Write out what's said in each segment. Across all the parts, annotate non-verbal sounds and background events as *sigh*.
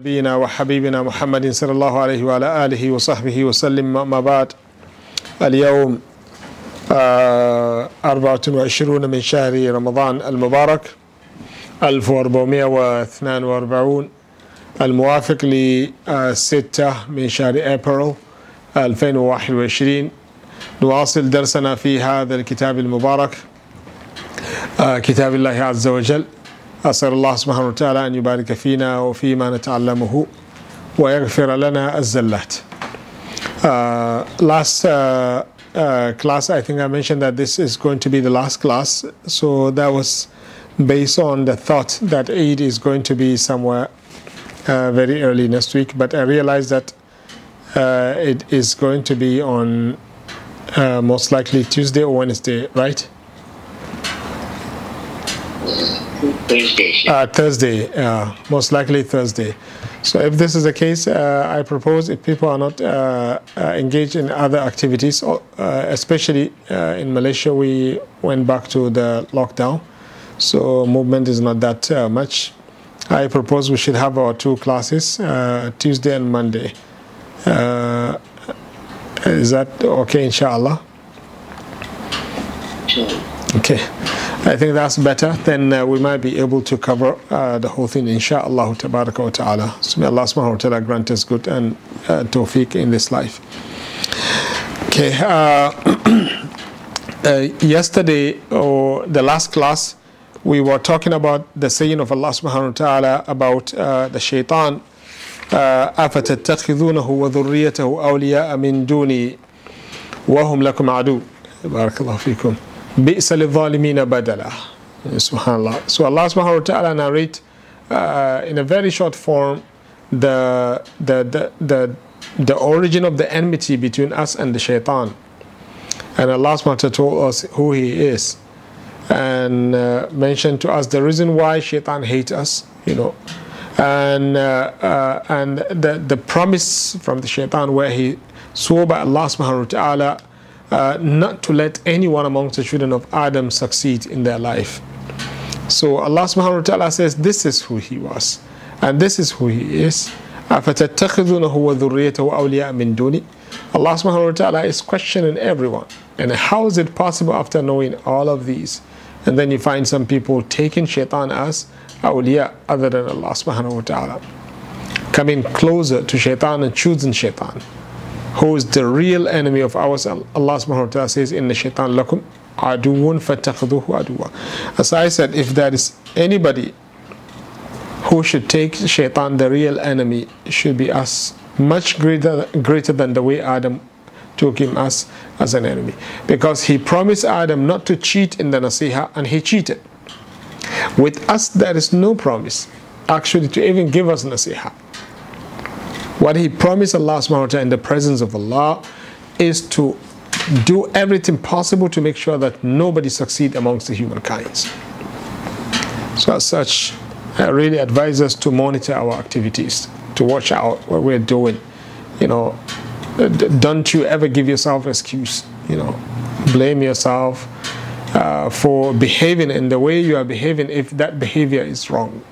نبينا وحبيبنا محمد صلى الله عليه وعلى آله وصحبه وسلم ما بعد اليوم أربعة وعشرون من شهر رمضان المبارك 1442 الموافق لستة من شهر أبريل 2021 نواصل درسنا في هذا الكتاب المبارك كتاب الله عز وجل. أسأل الله سبحانه وتعالى أن يبارك فينا وفيما نتعلمه ويغفر لنا الزلات uh, last uh, uh, class I think I mentioned that this is going to be the last class so that was based on the thought that Eid is going to be somewhere uh, very early next week but I realized that uh, it is going to be on uh, most likely Tuesday or Wednesday right Thursday. Uh, Thursday, uh, most likely Thursday. So if this is the case, uh, I propose if people are not uh, uh, engaged in other activities, uh, especially uh, in Malaysia, we went back to the lockdown, so movement is not that uh, much. I propose we should have our two classes, uh, Tuesday and Monday. Uh, is that okay, inshallah? Sure. Okay, I think that's better. Then uh, we might be able to cover uh, the whole thing, inshallah, tabaraka wa ta'ala. So may Allah subhanahu wa ta'ala grant us good and uh, tawfiq in this life. Okay, uh, *clears throat* uh, yesterday or the last class, we were talking about the saying of Allah subhanahu wa ta'ala about uh, the shaitan. أفتتخذونه وذريته أولياء من دوني وهم لكم عدو بارك الله فيكم bi'sa lidhalimina badala. SubhanAllah. So Allah subhanahu wa ta'ala narrated uh, in a very short form the, the, the, the, the origin of the enmity between us and the shaitan. And Allah subhanahu wa ta'ala told us who he is and uh, mentioned to us the reason why shaitan hates us, you know, and, uh, uh, and the, the promise from the shaitan where he swore by Allah subhanahu wa ta'ala uh, not to let anyone amongst the children of Adam succeed in their life. So Allah subhanahu wa ta'ala says this is who he was and this is who he is. أَفَتَتَّخِذُونَهُ وَذُرِّيَّتَهُ أَوْلِياءَ مِن دُونِ Allah subhanahu wa ta'ala is questioning everyone. And how is it possible after knowing all of these? And then you find some people taking shaitan as awliya other than Allah subhanahu wa ta'ala. Coming closer to shaitan and choosing shaitan who is the real enemy of ours. Allah subhanahu wa ta'ala says, in the shaitan lakum aduun fatakhuduhu aduwa. As I said, if there is anybody who should take shaitan, the real enemy, should be us, much greater, greater than the way Adam took him as, as an enemy. Because he promised Adam not to cheat in the nasiha, and he cheated. With us, there is no promise, actually, to even give us nasiha. What he promised Allah subhanahu wa ta'ala in the presence of Allah is to do everything possible to make sure that nobody succeed amongst the humankind. So as such, I really advise us to monitor our activities, to watch out what we're doing. You know, don't you ever give yourself excuse, you know, blame yourself uh, for behaving in the way you are behaving if that behavior is wrong.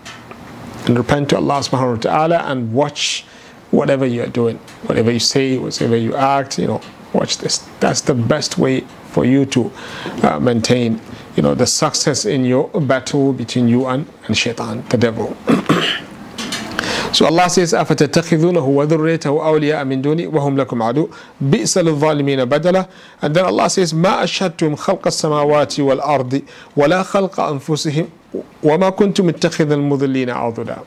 And repent to Allah subhanahu wa ta'ala and watch whatever you are doing, whatever you say, whatever you act, you know, watch this. That's the best way for you to uh, maintain, you know, the success in your battle between you and, and shaitan, the devil. *coughs* so Allah says, أَفَتَتَّخِذُونَهُ وَذُرِّيَّتَهُ أَوْلِيَاءَ مِن دُونِي وَهُمْ لَكُمْ عَدُوٌّ بِئْسَ لِلظَّالِمِينَ بَدَلًا And then Allah says, مَا أَشْهَدْتُمْ خَلْقَ السَّمَاوَاتِ وَالْأَرْضِ وَلَا خَلْقَ أَنفُسِهِمْ وَمَا كُنْتُمْ مُتَّخِذَ الْمُضِلِّينَ عَضُدًا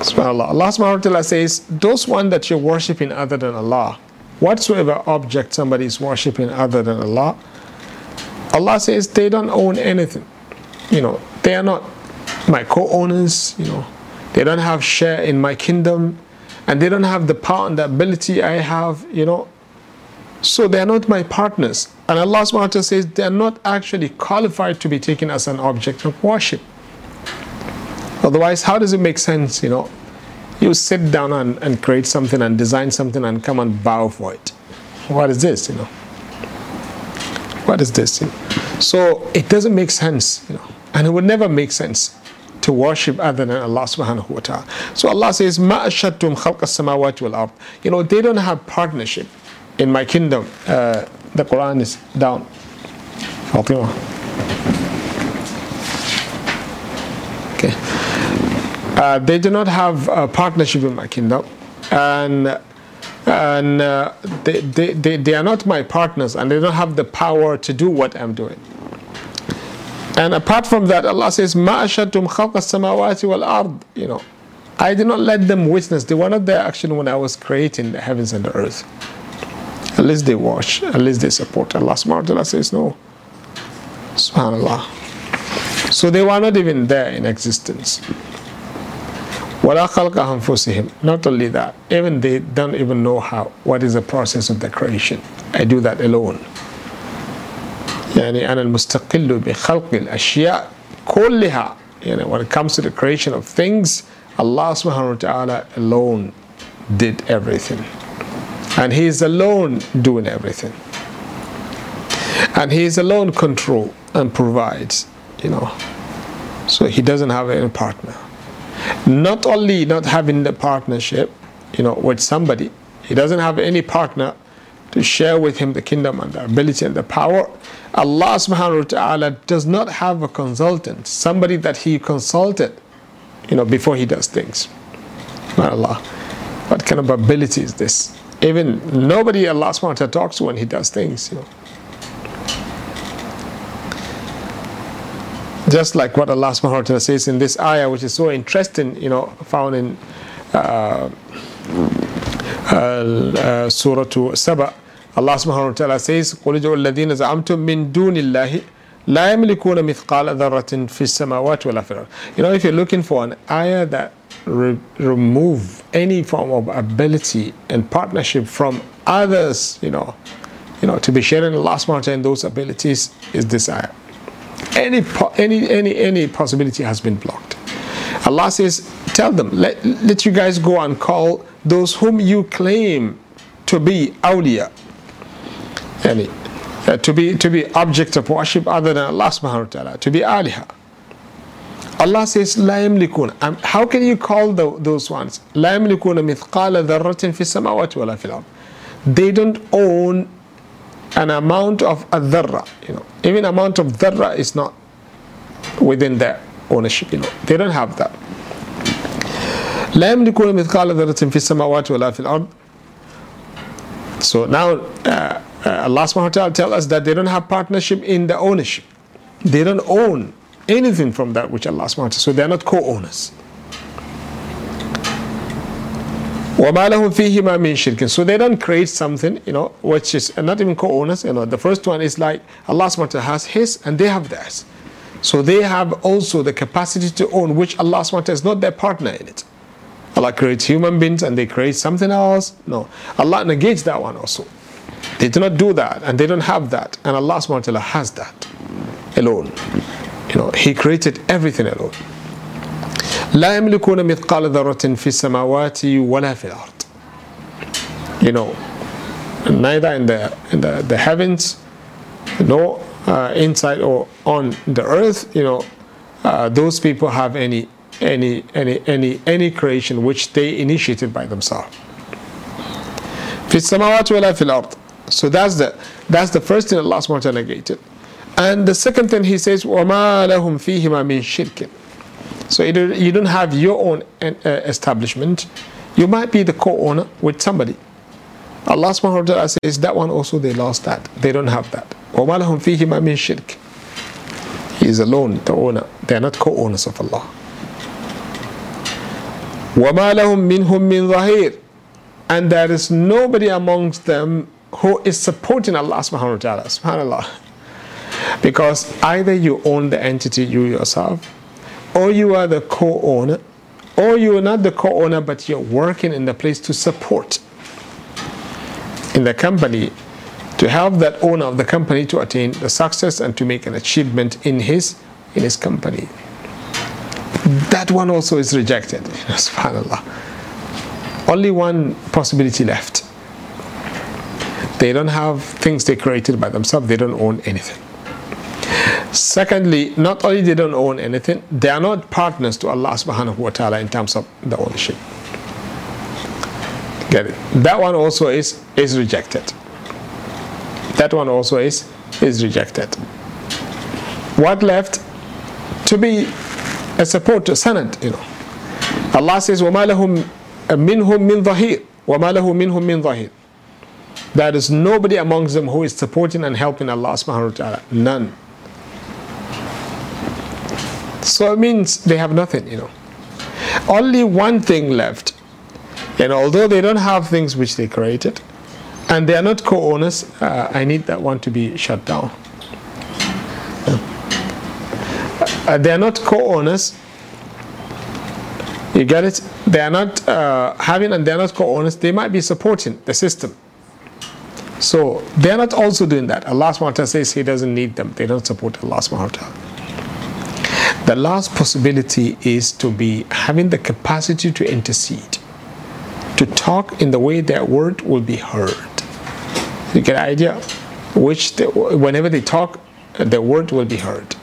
SubhanAllah. Allah subhanahu wa says, those one that you're worshipping other than Allah, whatsoever object somebody is worshipping other than Allah, Allah says they don't own anything. You know, they are not my co-owners, you know, they don't have share in my kingdom, and they don't have the power and the ability I have, you know. So they are not my partners. And Allah subhanahu wa ta'ala says they are not actually qualified to be taken as an object of worship. Otherwise, how does it make sense, you know? You sit down and, and create something and design something and come and bow for it. What is this, you know? What is this? You know? So it doesn't make sense, you know, and it would never make sense to worship other than Allah subhanahu wa ta'ala. So Allah says, Ma ashattum samawati wal ard. You know, they don't have partnership in my kingdom. Uh, the Quran is down. Fatima. Uh, they do not have a partnership my kingdom. And and uh, they, they, they, they are not my partners and they don't have the power to do what I'm doing. And apart from that, Allah says, "Ma khalqa samawati wal ard." You know, I did not let them witness. They were not there actually when I was creating the heavens and the earth. At least they watch. At least they support. Allah Subhanahu says no. Subhanallah. So they were not even there in existence. وَلَا خَلْقَ أَنفُسِهِمْ Not only that, even they don't even know how, what is the process of the creation. I do that alone. يعني أنا المستقل بخلق الأشياء كلها يعني when it comes to the creation of things Allah subhanahu wa ta'ala alone did everything and he is alone doing everything and he is alone control and provides you know so he doesn't have any partner not only not having the partnership you know with somebody he doesn't have any partner to share with him the kingdom and the ability and the power. Allah subhanahu wa ta'ala does not have a consultant somebody that he consulted you know before he does things. Allah what kind of ability is this? Even nobody Allah subhanahu wa ta'ala talks to when he does things you know just like what Allah subhanahu wa ta'ala says in this ayah, which is so interesting, you know, found in uh, uh, uh, Surah Saba. Allah subhanahu wa ta'ala says, قُلِ جَوَ الَّذِينَ زَعَمْتُم مِّن دُونِ اللَّهِ لَا يَمْلِكُونَ مِثْقَالَ ذَرَّةٍ فِي السَّمَاوَاتِ وَلَا فِي الْأَرْضِ You know, if you're looking for an ayah that re- remove any form of ability and partnership from others, you know, you know, to be sharing Allah subhanahu wa ta'ala in those abilities is this ayah any any any any possibility has been blocked allah says tell them let, let you guys go and call those whom you claim to be awliya yani, uh, to be to be object of worship other than allah subhanahu wa ta'ala to be aliha Allah says لا يملكون um, how can you call the, those ones لا يملكون مثقال ذرة في السماوات ولا في الأرض they don't own an amount of a dharra, you know, even amount of dharra is not within their ownership, you know, they don't have that. لا يملكون مثقال ذرة في السماوات ولا في الأرض. So now uh, uh, Allah subhanahu wa ta'ala tell us that they don't have partnership in the ownership. They don't own anything from that which Allah subhanahu wa ta'ala. So they are not co-owners. وَمَا لَهُمْ فِيهِمَا مِنْ شِرْكٍ So they don't create something, you know, which is not even co-owners. You know, the first one is like Allah SWT has His and they have theirs. So they have also the capacity to own, which Allah SWT is not their partner in it. Allah creates human beings and they create something else. No, Allah negates that one also. They do not do that and they don't have that. And Allah SWT has that alone. You know, He created everything alone. لا يملكون مثقال ذرة في السماوات ولا في الأرض. You know, neither in the in the, the heavens, nor uh, inside or on the earth. You know, uh, those people have any any any any any creation which they initiated by themselves. في السماوات ولا في الأرض. So that's the that's the first thing Allah subhanahu wa ta'ala negated. And the second thing he says, وَمَا لَهُمْ فِيهِمَا مِنْ شِرْكٍ so you don't have your own uh, establishment. You might be the co-owner with somebody. Allah subhanahu wa ta'ala says that one also they lost that. They don't have that. وَمَا لَهُمْ فِيهِمَا مِنْ شِرْكٍ He is alone, the owner. They are not co-owners of Allah. وَمَا لَهُمْ مِنْهُمْ مِنْ ظَهِيرٍ And there is nobody amongst them who is supporting Allah subhanahu wa ta'ala. Subhanallah. Because either you own the entity you yourself, or you are the co-owner, or you are not the co-owner, but you're working in the place to support in the company to help that owner of the company to attain the success and to make an achievement in his in his company. That one also is rejected. *laughs* Subhanallah. Only one possibility left. They don't have things they created by themselves, they don't own anything. Secondly, not only they don't own anything, they are not partners to Allah subhanahu wa ta'ala in terms of the ownership. Get it? That one also is is rejected. That one also is is rejected. What left? To be a support to sanad, you know. Allah says, وَمَا لَهُم مِّنْهُم مِّن ظَهِيرٍ وَمَا لَهُ مِنْهُم مِّن ظَهِيرٍ There is nobody amongst them who is supporting and helping Allah subhanahu wa ta'ala. None. So it means they have nothing, you know. Only one thing left. And although they don't have things which they created, and they are not co-owners, uh, I need that one to be shut down. Uh, they are not co-owners. You get it? They are not uh, having and they are not co-owners. They might be supporting the system. So they are not also doing that. Allah ta'ala says He doesn't need them. They don't support Allah ta'ala. The last possibility is to be having the capacity to intercede, to talk in the way their word will be heard. You get the idea? Which they, whenever they talk, the word will be heard.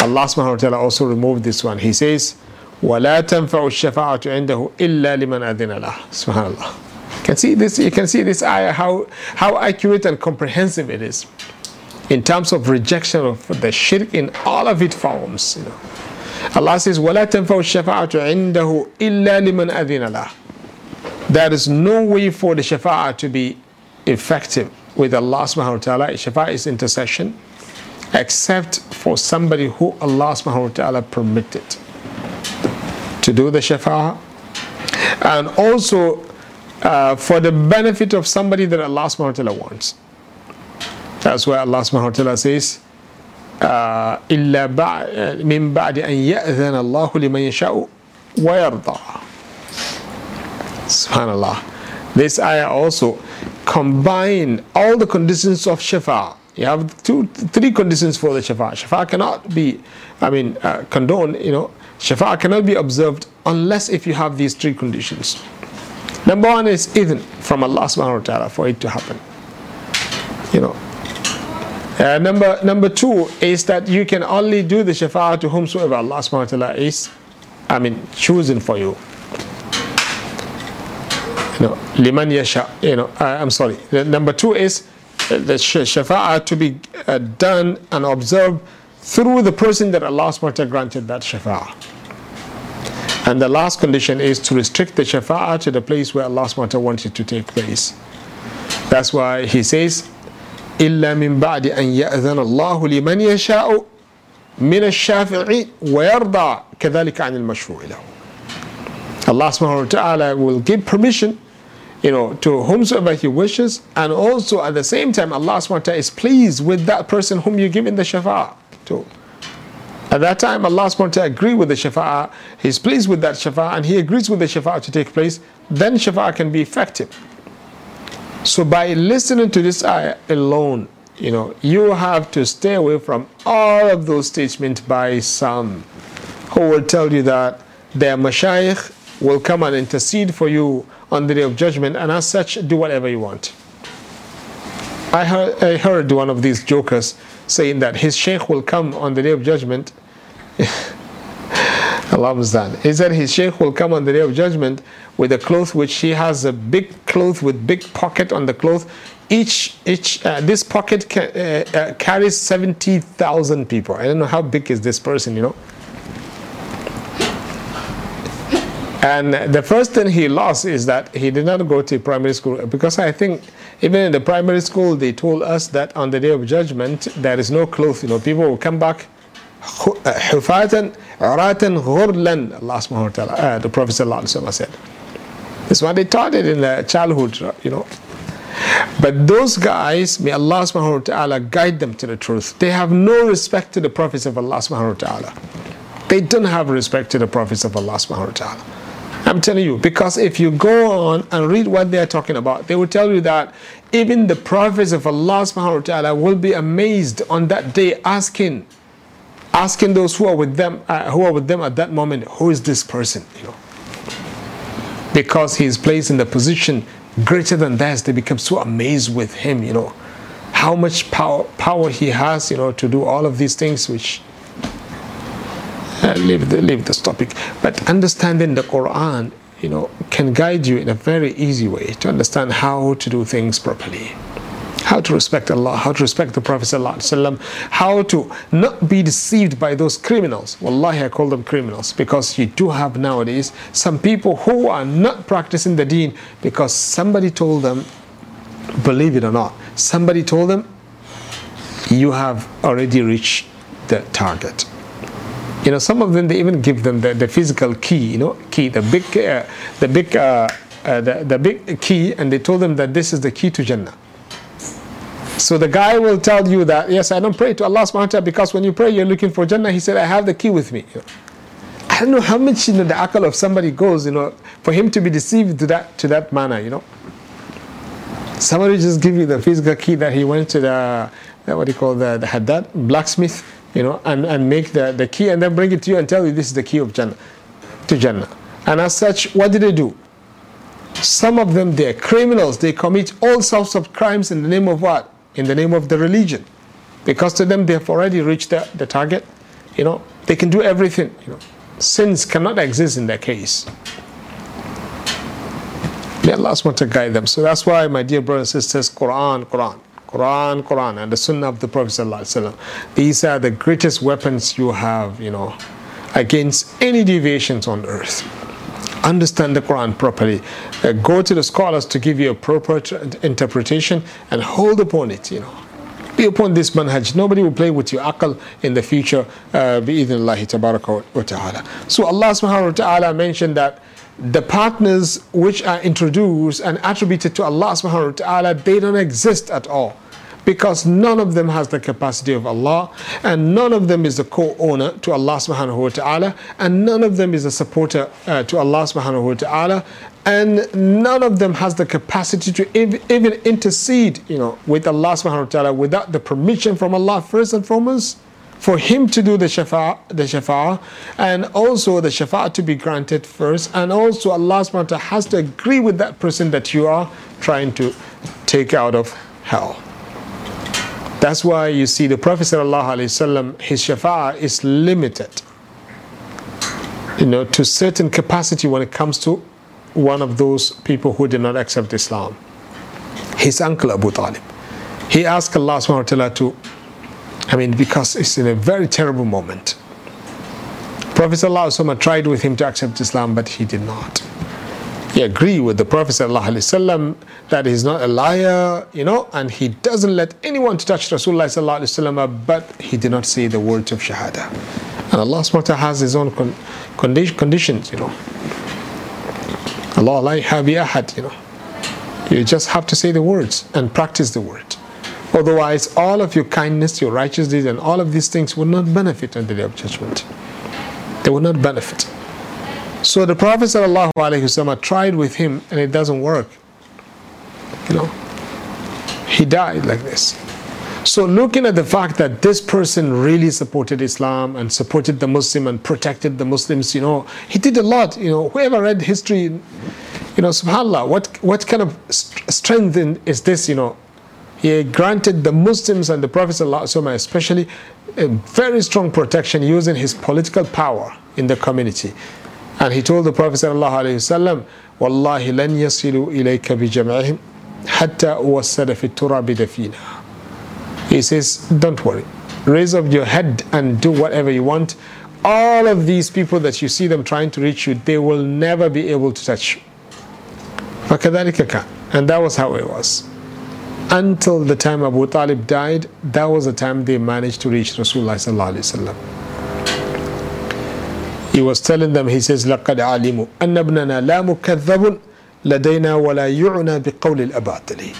Allah subhanahu wa ta'ala also removed this one. He says, وَلَا تَنْفَعُ الشَّفَاعَةُ عِنْدَهُ إِلَّا لِمَنْ أَذِنَ لَهُ Subhanallah. You can see this, you can see this ayah, how, how accurate and comprehensive it is in terms of rejection of the shirk in all of its forms. You know. Allah says, وَلَا تَنْفَعُ الشَّفَاعَةُ عِنْدَهُ إِلَّا لِمَنْ أَذِنَ لَهُ There is no way for the shafa'ah to be effective with Allah subhanahu wa ta'ala. Shafa'ah is intercession except for somebody who Allah subhanahu wa ta'ala permitted to do the shafa'ah and also uh, for the benefit of somebody that Allah subhanahu wa ta'ala wants. That's why Allah subhanahu wa ta'ala says, إلا من بعد أن يأذن الله لمن يشاء ويرضى Subhanallah. This ayah also combine all the conditions of shafa. You have two, three conditions for the shafa. Shafa cannot be, I mean, uh, condoned, you know, shafa cannot be observed unless if you have these three conditions. Number one is idhn from Allah subhanahu wa ta'ala for it to happen. You know. uh, number number two is that you can only do the shafa to whomsoever Allah subhanahu wa ta'ala is, I mean, choosing for you. You know, liman yasha, you know, uh, I'm sorry. The, number two is the shafa'a to be uh, done and observed through the person that Allah subhanahu wa ta'ala granted that shafa'a. And the last condition is to restrict the shafa'a to the place where Allah subhanahu wa ta'ala wants it to take place. That's why he says, إلا من بعد أن يأذن الله لمن يشاء من الشافعي ويرضى كذلك عن المشروع له. Allah subhanahu wa ta'ala will give permission you know, to whomsoever he wishes, and also at the same time, Allah subhanahu wa ta'ala is pleased with that person whom you give in the shafa'a to. At that time, Allah subhanahu wa ta'ala agree with the shafa'a, He's pleased with that shafa'a, and He agrees with the shafa'a to take place, then shafa'a can be effective. So by listening to this ayah alone, you know, you have to stay away from all of those statements by some who will tell you that their mashayikh will come and intercede for you on the day of judgment, and as such, do whatever you want. I heard, I heard one of these jokers saying that his sheikh will come on the day of judgment. *laughs* Allah. He said his sheikh will come on the day of judgment with a cloth which he has a big cloth with big pocket on the cloth. Each, each uh, this pocket ca uh, uh, carries 70,000 people. I don't know how big is this person, you know. And the first thing he lost is that he did not go to primary school because I think even in the primary school they told us that on the day of judgment there is no cloth. You know, people will come back hufatan, uratan, ghurlan. Allah subhanahu wa ta'ala, uh, the Prophet sallallahu said. This one they taught it in the childhood, you know. But those guys, may Allah subhanahu wa ta'ala guide them to the truth. They have no respect to the prophets of Allah subhanahu wa ta'ala. They don't have respect to the prophets of Allah subhanahu wa ta'ala. I'm telling you, because if you go on and read what they are talking about, they will tell you that even the prophets of Allah subhanahu wa ta'ala will be amazed on that day asking, asking those who are with them, uh, who are with them at that moment, who is this person? You know. Because he is placed in the position greater than theirs, they become so amazed with him, you know. how much power, power he has, you know, to do all of these things, which uh, leave, the, leave this topic. But understanding the Quran, you know, can guide you in a very easy way to understand how to do things properly. How to respect Allah, how to respect the Prophet how to not be deceived by those criminals. Wallahi, I call them criminals because you do have nowadays some people who are not practicing the deen because somebody told them, believe it or not, somebody told them, you have already reached the target you know some of them they even give them the, the physical key you know key the big uh, the big uh, uh, the, the big key and they told them that this is the key to jannah so the guy will tell you that yes i don't pray to allah subhanahu wa ta'ala because when you pray you're looking for jannah he said i have the key with me i don't know how much you know the akal of somebody goes you know for him to be deceived to that to that manner you know somebody just give you the physical key that he went to the what do you call the, the haddad blacksmith you know, and, and make the, the key and then bring it to you and tell you this is the key of Jannah, to Jannah. And as such, what did they do? Some of them, they're criminals. They commit all sorts of crimes in the name of what? In the name of the religion. Because to them, they have already reached the, the target. You know, they can do everything. You know, sins cannot exist in their case. May Allah want to guide them. So that's why, my dear brothers and sisters, Quran, Quran. Quran, Quran, and the Sunnah of the Prophet ﷺ. These are the greatest weapons you have, you know, against any deviations on earth. Understand the Quran properly. Uh, go to the scholars to give you a proper interpretation and hold upon it, you know. Be upon this manhaj. Nobody will play with your akal in the future. Uh, Bi-idhnillahi wa ta'ala. So Allah subhanahu wa ta'ala mentioned that the partners which are introduced and attributed to Allah subhanahu wa ta'ala, they don't exist at all. Because none of them has the capacity of Allah, and none of them is the co-owner to Allah subhanahu wa ta'ala, and none of them is a supporter uh, to Allah subhanahu wa ta'ala, and none of them has the capacity to even intercede, you know, with Allah subhanahu wa ta'ala without the permission from Allah first and foremost for him to do the shafa, the shafa, and also the shafa to be granted first, and also Allah subhanahu wa ta'ala has to agree with that person that you are trying to take out of hell. That's why you see the Prophet ﷺ, his shafa is limited, you know, to certain capacity when it comes to one of those people who did not accept Islam. His uncle Abu Talib. He asked Allah subhanahu wa ta'ala to I mean, because it's in a very terrible moment. Prophet ﷺ tried with him to accept Islam, but he did not. He agreed with the Prophet ﷺ that he's not a liar, you know, and he doesn't let anyone to touch Rasulullah ﷺ, but he did not say the words of Shahada. And Allah SWT has his own con condi conditions, you know. Allah la ahad, you know. You just have to say the words and practice the word. Otherwise, all of your kindness, your righteousness, and all of these things will not benefit on the day of judgment. They will not benefit. So the Prophet ﷺ tried with him and it doesn't work. You know, he died like this. So looking at the fact that this person really supported Islam and supported the Muslim and protected the Muslims, you know, he did a lot. You know, whoever read history, you know, subhanAllah, what, what kind of strength is this, you know, he granted the Muslims and the Prophet especially a very strong protection using his political power in the community. And he told the Prophet "Wallahi lan yasilu ilayka bi jam'ihim hatta uwassada fi turabi dafina." He says, "Don't worry. Raise up your head and do whatever you want. All of these people that you see them trying to reach you, they will never be able to touch you." And that was how it was. Until the time Abu Talib died, that was the time they managed to reach Rasulullah He was telling them, he says, لَقَدْ عَلِمُوا أَنَّ ابْنَنَا لَا مُكَذَّبٌ لَدَيْنَا وَلَا يُعْنَى بِقَوْلِ الْأَبَاطِلِ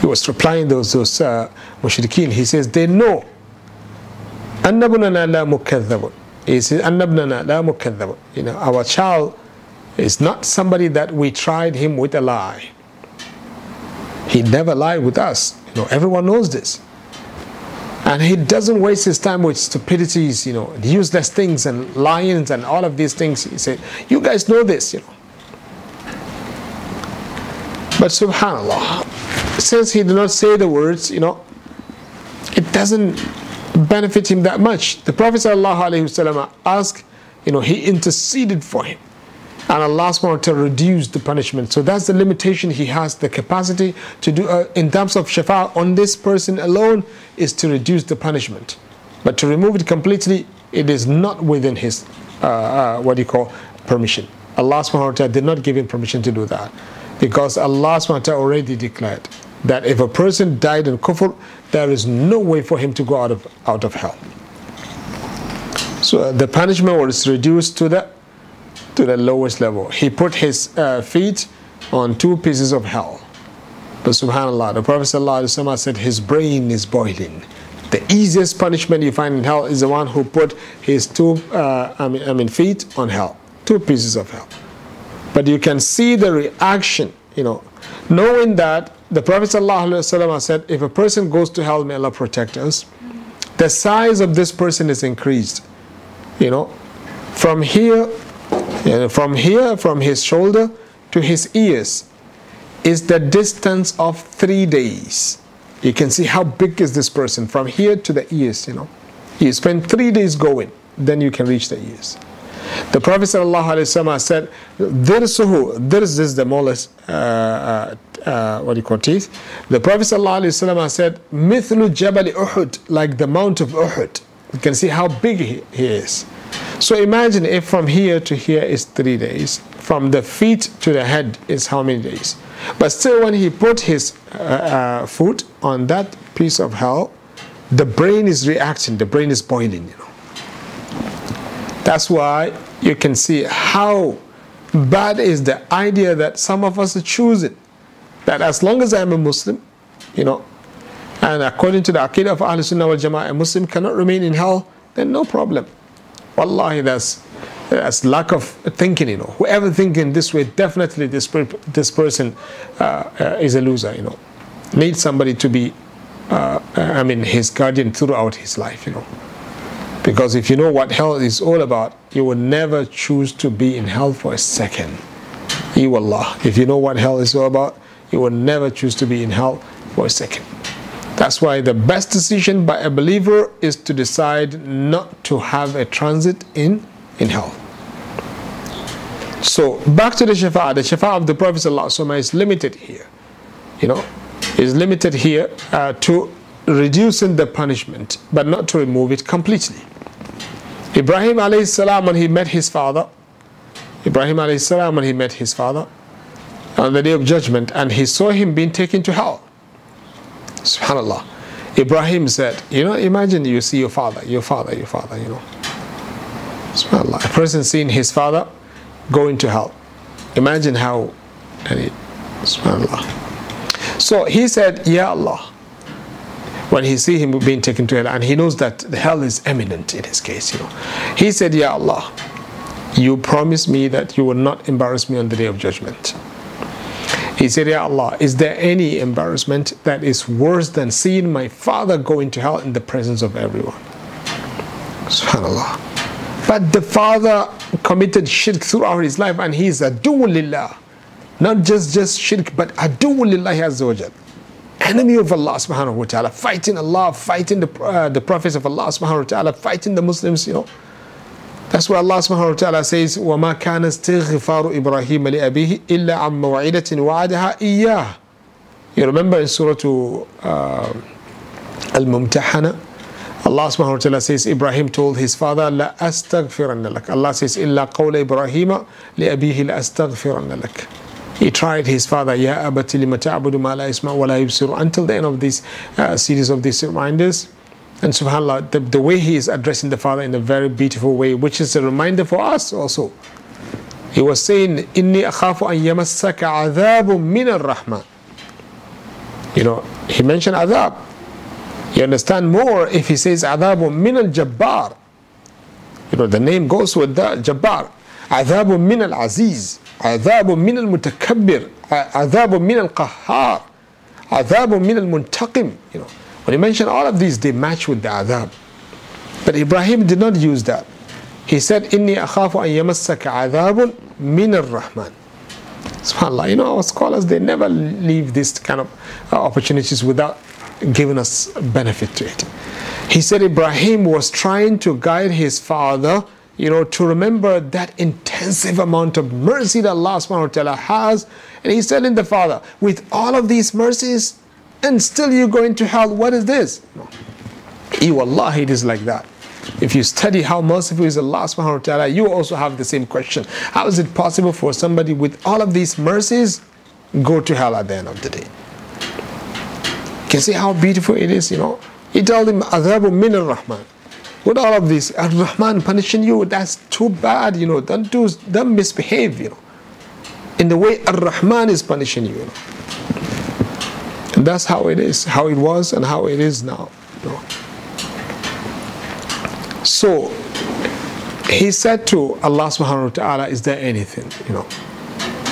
He was replying those, those uh, mushrikeen. He says, they know أَنَّ ابْنَنَا لَا مُكَذَّبٌ He says, أَنَّ ابْنَنَا لَا مُكَذَّبٌ You know, our child is not somebody that we tried him with a lie. He never lied with us. You know, everyone knows this. And he doesn't waste his time with stupidities, you know, useless things and lions and all of these things. He said, you guys know this, you know. But subhanAllah, since he did not say the words, you know, it doesn't benefit him that much. The Prophet ﷺ asked, you know, he interceded for him. And Allah subhanahu wa ta'ala reduced the punishment. So that's the limitation he has, the capacity to do uh, in terms of shafa on this person alone is to reduce the punishment. But to remove it completely, it is not within his, uh, uh, what do you call, permission. Allah subhanahu did not give him permission to do that. Because Allah subhanahu already declared that if a person died in kufr, there is no way for him to go out of, out of hell. So uh, the punishment was reduced to the to the lowest level. He put his uh, feet on two pieces of hell. But subhanAllah, the Prophet said his brain is boiling. The easiest punishment you find in hell is the one who put his two uh, I, mean, I mean feet on hell, two pieces of hell. But you can see the reaction, you know, knowing that the Prophet said if a person goes to hell, may Allah protect us, the size of this person is increased. You know, from here and from here, from his shoulder to his ears, is the distance of three days. You can see how big is this person from here to the ears, you know. You spend three days going, then you can reach the ears. The Prophet ﷺ said, Dirsuhu, dirs is the molars, uh, uh, uh, what do you call teeth? The Prophet ﷺ said, Mithlu Jabal Uhud, like the Mount of Uhud. You can see how big he, he is. So imagine if from here to here is three days, from the feet to the head is how many days? But still, when he put his uh, uh, foot on that piece of hell, the brain is reacting, the brain is boiling, you know. That's why you can see how bad is the idea that some of us are choosing. That as long as I'm a Muslim, you know, and according to the Aqidah of Ahl Sunnah wal Jama'ah, a Muslim cannot remain in hell, then no problem. Wallahi, that's, that's lack of thinking, you know. Whoever thinking this way, definitely this, per, this person uh, uh, is a loser, you know. Needs somebody to be, uh, I mean, his guardian throughout his life, you know. Because if you know what hell is all about, you will never choose to be in hell for a second. You Allah. If you know what hell is all about, you will never choose to be in hell for a second. That's why the best decision by a believer is to decide not to have a transit in, in hell. So back to the shafa. The shafa of the Prophet ﷺ is limited here. You know, is limited here uh, to reducing the punishment, but not to remove it completely. Ibrahim alayhi salam when he met his father, Ibrahim alayhi salam when he met his father on the day of judgment, and he saw him being taken to hell. Subhanallah. Ibrahim said, you know, imagine you see your father, your father, your father, you know. Subhanallah. A person seeing his father going to hell. Imagine how, and subhanallah. So he said, Ya Allah, when he see him being taken to hell, and he knows that hell is imminent in his case, you know. He said, Ya Allah, you promise me that you will not embarrass me on the day of judgment. He said, Ya Allah, is there any embarrassment that is worse than seeing my father go into hell in the presence of everyone? Subhanallah. But the father committed shirk throughout his life and he is a lillah. Not just, just shirk, but adu lillahi azza enemy of Allah subhanahu wa ta'ala, fighting Allah, fighting the, uh, the prophets of Allah subhanahu wa ta'ala, fighting the Muslims, you know. That's why Allah subhanahu wa ta'ala says, وَمَا كَانَ اسْتِغْفَارُ إِبْرَاهِيمَ لِأَبِيهِ إِلَّا عَمَّ وَعِدَةٍ وَعَدَهَا إِيَّاهِ You remember in Surah uh, Al-Mumtahana, Allah subhanahu wa ta'ala says, Ibrahim told his father, لا أستغفرن لك. Allah says, إلا قول إبراهيم لأبيه لأستغفرن لك. He tried his father, يا أبت لم تعبد ما لا يسمع ولا يبصر until the end of this uh, series of these reminders. And subhanAllah, the, the way he is addressing the father in a very beautiful way, which is a reminder for us also. He was saying, إِنِّي أَخَافُ أَن يَمَسَّكَ عَذَابٌ مِّنَ الرَّحْمَةِ You know, he mentioned adhab. You understand more if he says عَذَابٌ مِّنَ الْجَبَّارِ You know, the name goes with that, Jabbar. عَذَابٌ مِّنَ الْعَزِيزِ عذاب من المتكبر عذاب من القهار عذاب من المنتقم you know when he mentioned all of these they match with the adhab but Ibrahim did not use that he said إني أخاف أن يمسك عذاب من الرحمن SubhanAllah. You know, our scholars, they never leave these kind of uh, opportunities without giving us benefit to it. He said Ibrahim was trying to guide his father, you know, to remember that intensive amount of mercy that Allah subhanahu wa ta'ala has. And he's telling the father, with all of these mercies, and still you go into hell, what is this? No. Allah, it is like that. If you study how merciful is Allah subhanahu wa ta'ala, you also have the same question. How is it possible for somebody with all of these mercies go to hell at the end of the day? You Can see how beautiful it is, you know? He told him, Adhabu min al-Rahman. With all of this, Ar-Rahman punishing you, that's too bad, you know. Don't do, don't misbehave, you know. In the way Ar-Rahman is punishing you, you know. And that's how it is, how it was and how it is now. So he said to Allah subhanahu wa ta'ala, Is there anything, you know,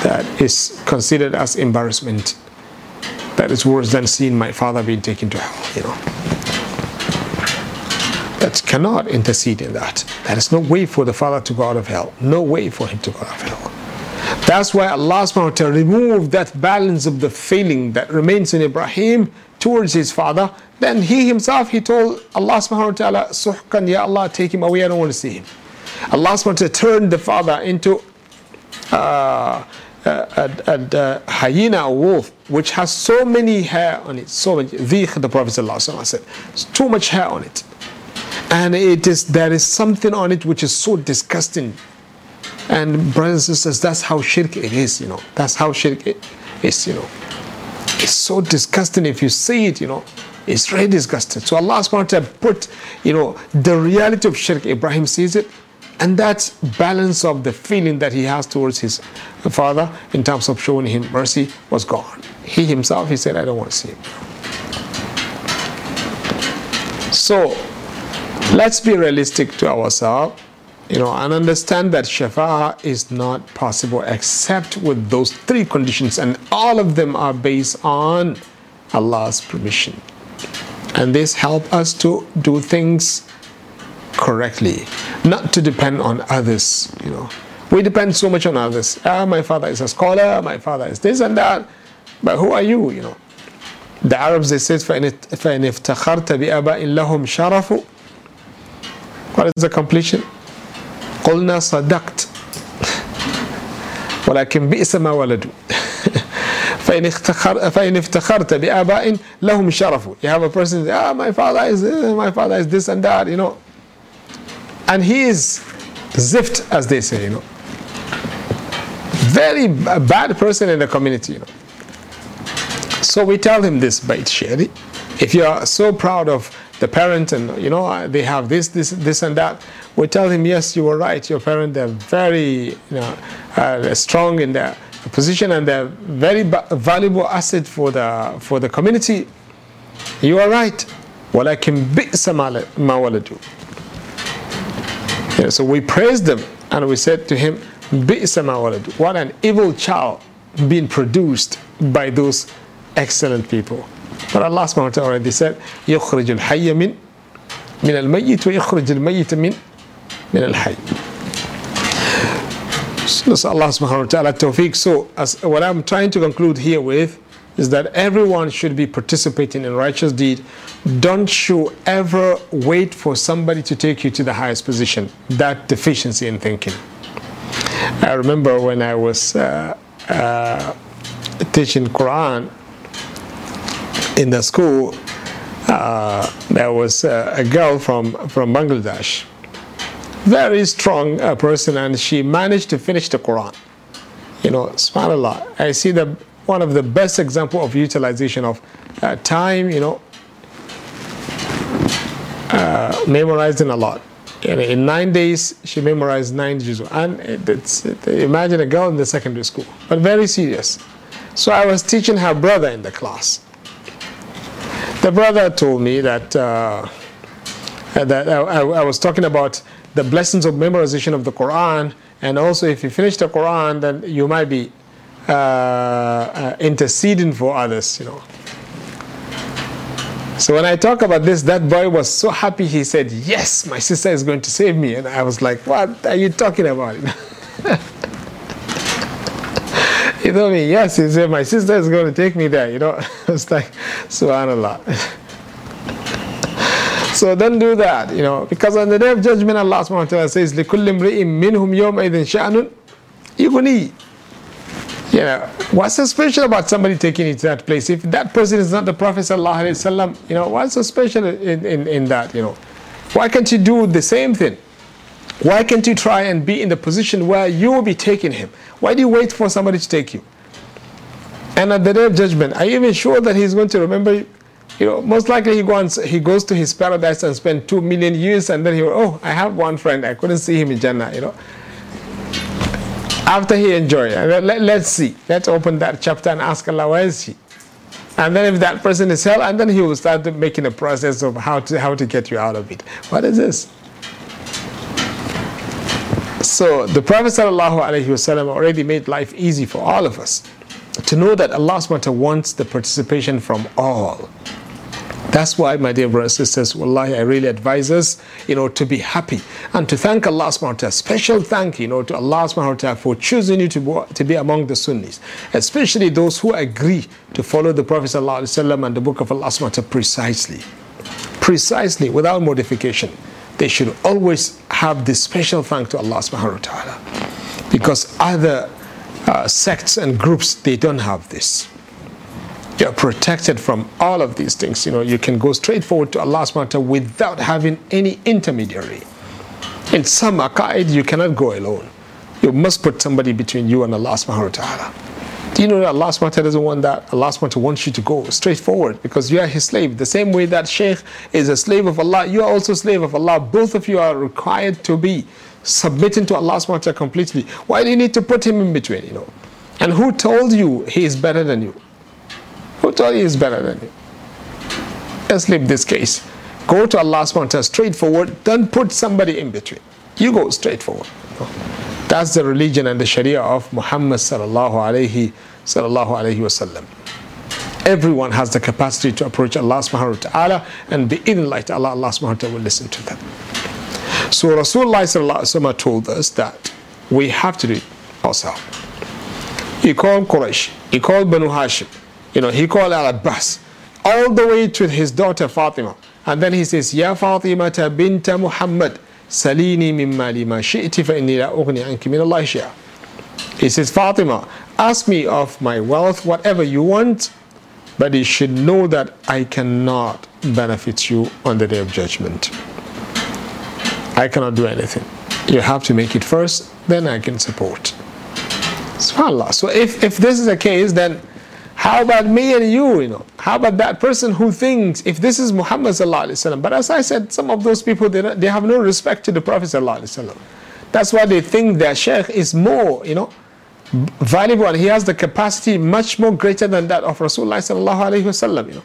that is considered as embarrassment that is worse than seeing my father being taken to hell, you know? That cannot intercede in that. There is no way for the father to go out of hell. No way for him to go out of hell. That's why Allah subhanahu wa ta'ala removed that balance of the feeling that remains in Ibrahim towards his father. Then he himself, he told Allah subhanahu wa ta'ala, Suhkan, Ya Allah, take him away, I don't want to see him. Allah subhanahu wa ta'ala turned the father into uh, a, a, a, hyena, a wolf, which has so many hair on it, so much. the Prophet said, too much hair on it. And it is there is something on it which is so disgusting. And brothers and sisters, that's how shirk it is, you know. That's how shirk it is, you know. It's so disgusting if you see it, you know. It's really disgusting. So Allah subhanahu wa ta'ala put, you know, the reality of shirk, Ibrahim sees it, and that balance of the feeling that he has towards his father in terms of showing him mercy was gone. He himself, he said, I don't want to see him. So let's be realistic to ourselves you know, and understand that shafa is not possible except with those three conditions, and all of them are based on Allah's permission. And this help us to do things correctly, not to depend on others, you know. We depend so much on others. Ah, my father is a scholar, my father is this and that. But who are you, you know? The Arabs, they said, فَإِنِ افْتَخَرْتَ بِأَبَاءٍ لَهُمْ شَرَفُ What is the completion? قلنا صدقت ولكن بئس ما ولدوا *laughs* فإن, افتخر فإن افتخرت بآباء لهم شرف you have a person ah my father is my father is this and that you know and he is zift as they say you know very bad person in the community you know so we tell him this bait shari if you are so proud of the parent and you know they have this this this and that we tell him yes you were right your parents they're very you know uh, strong in their position and they're very valuable asset for the for the community you are right ولكن بئس ما ولدوا yeah, so we praised them and we said to him بئس ما ولدوا what an evil child being produced by those excellent people but Allah subhanahu wa ta'ala already said يخرج الحي من من الميت ويخرج الميت من من الحي نسأل Allah subhanahu wa ta'ala tawfiq. So as, what I'm trying to conclude here with is that everyone should be participating in righteous deed. Don't you ever wait for somebody to take you to the highest position. That deficiency in thinking. I remember when I was uh, uh, teaching Quran in the school, uh, there was a girl from, from Bangladesh very strong uh, person and she managed to finish the Quran. You know, subhanAllah, I see the one of the best example of utilization of uh, time, you know, uh, memorizing a lot. In nine days, she memorized nine juz. And it's, it, imagine a girl in the secondary school, but very serious. So I was teaching her brother in the class. The brother told me that, uh, that I, I was talking about the blessings of memorization of the Quran. And also, if you finish the Quran, then you might be uh, uh, interceding for others, you know. So when I talk about this, that boy was so happy. He said, "Yes, my sister is going to save me." And I was like, "What are you talking about?" you *laughs* He told me, yes. He said, my sister is going to take me there. You know, *laughs* it's like, subhanAllah. *laughs* so don't do that, you know, because on the day of judgment, Allah subhanahu wa ta'ala says, لِكُلِّ امْرِئٍ مِّنْهُمْ يَوْمَئِذٍ شَأْنٌ يُغْنِي you know, what's so special about somebody taking you to that place? If that person is not the Prophet Sallallahu you know, what's so special in, in, in that, you know? Why can't you do the same thing? Why can't you try and be in the position where you will be taking him? Why do you wait for somebody to take you? And at the day of judgment, are you even sure that he's going to remember you? You know, most likely he goes, he goes to his paradise and spend two million years and then he will, oh, I have one friend, I couldn't see him in Jannah, you know. After he enjoys, it, let, let's see. Let's open that chapter and ask Allah, where is he? And then if that person is hell, and then he will start making a process of how to, how to get you out of it. What is this? So the Prophet ﷺ already made life easy for all of us to know that Allah SWT wants the participation from all. That's why, my dear brothers and sisters, wallahi, I really advise us, you know, to be happy and to thank Allah subhanahu wa ta'ala. Special thank, you know, to Allah subhanahu wa ta'ala for choosing you to, to be among the Sunnis, especially those who agree to follow the Prophet ﷺ and the book of Allah subhanahu wa ta'ala precisely. Precisely, without modification. They should always have this special thank to Allah subhanahu wa ta'ala. Because other uh, sects and groups, they don't have this you're protected from all of these things. You know, you can go straight forward to Allah subhanahu without having any intermediary. In some aqaid, you cannot go alone. You must put somebody between you and Allah subhanahu wa ta'ala. Do you know that Allah subhanahu wa ta'ala doesn't want that? Allah subhanahu wa ta'ala wants you to go straight forward because you are his slave. The same way that Shaykh is a slave of Allah, you are also slave of Allah. Both of you are required to be submitting to Allah subhanahu wa ta'ala completely. Why do you need to put him in between, you know? And who told you he is better than you? Who told you is better than you? Let's leave this case. Go to Allah subhanahu wa ta'ala straightforward. Don't put somebody in between. You go straightforward. That's the religion and the Sharia of Muhammad sallallahu alayhi sallallahu alayhi wasallam. Everyone has the capacity to approach Allah subhanahu wa ta'ala and be in light Allah, Allah subhanahu wa ta'ala will listen to them. So Rasulullah sallallahu told us that we have to do it ourselves. He called Quraysh, he called Banu Hashim, you know, he called Al Abbas all the way to his daughter Fatima. And then he says, Ya Fatima binta Muhammad, salini min mali ma shi'ti fa inni la anki min Allah. He says, Fatima, ask me of my wealth, whatever you want, but you should know that I cannot benefit you on the day of judgment. I cannot do anything. You have to make it first, then I can support. SubhanAllah. So if, if this is the case, then how about me and you, you know? How about that person who thinks if this is Muhammad? But as I said, some of those people, they, they have no respect to the Prophet. That's why they think their sheikh is more, you know, valuable and he has the capacity much more greater than that of Rasulullah wasallam, you know.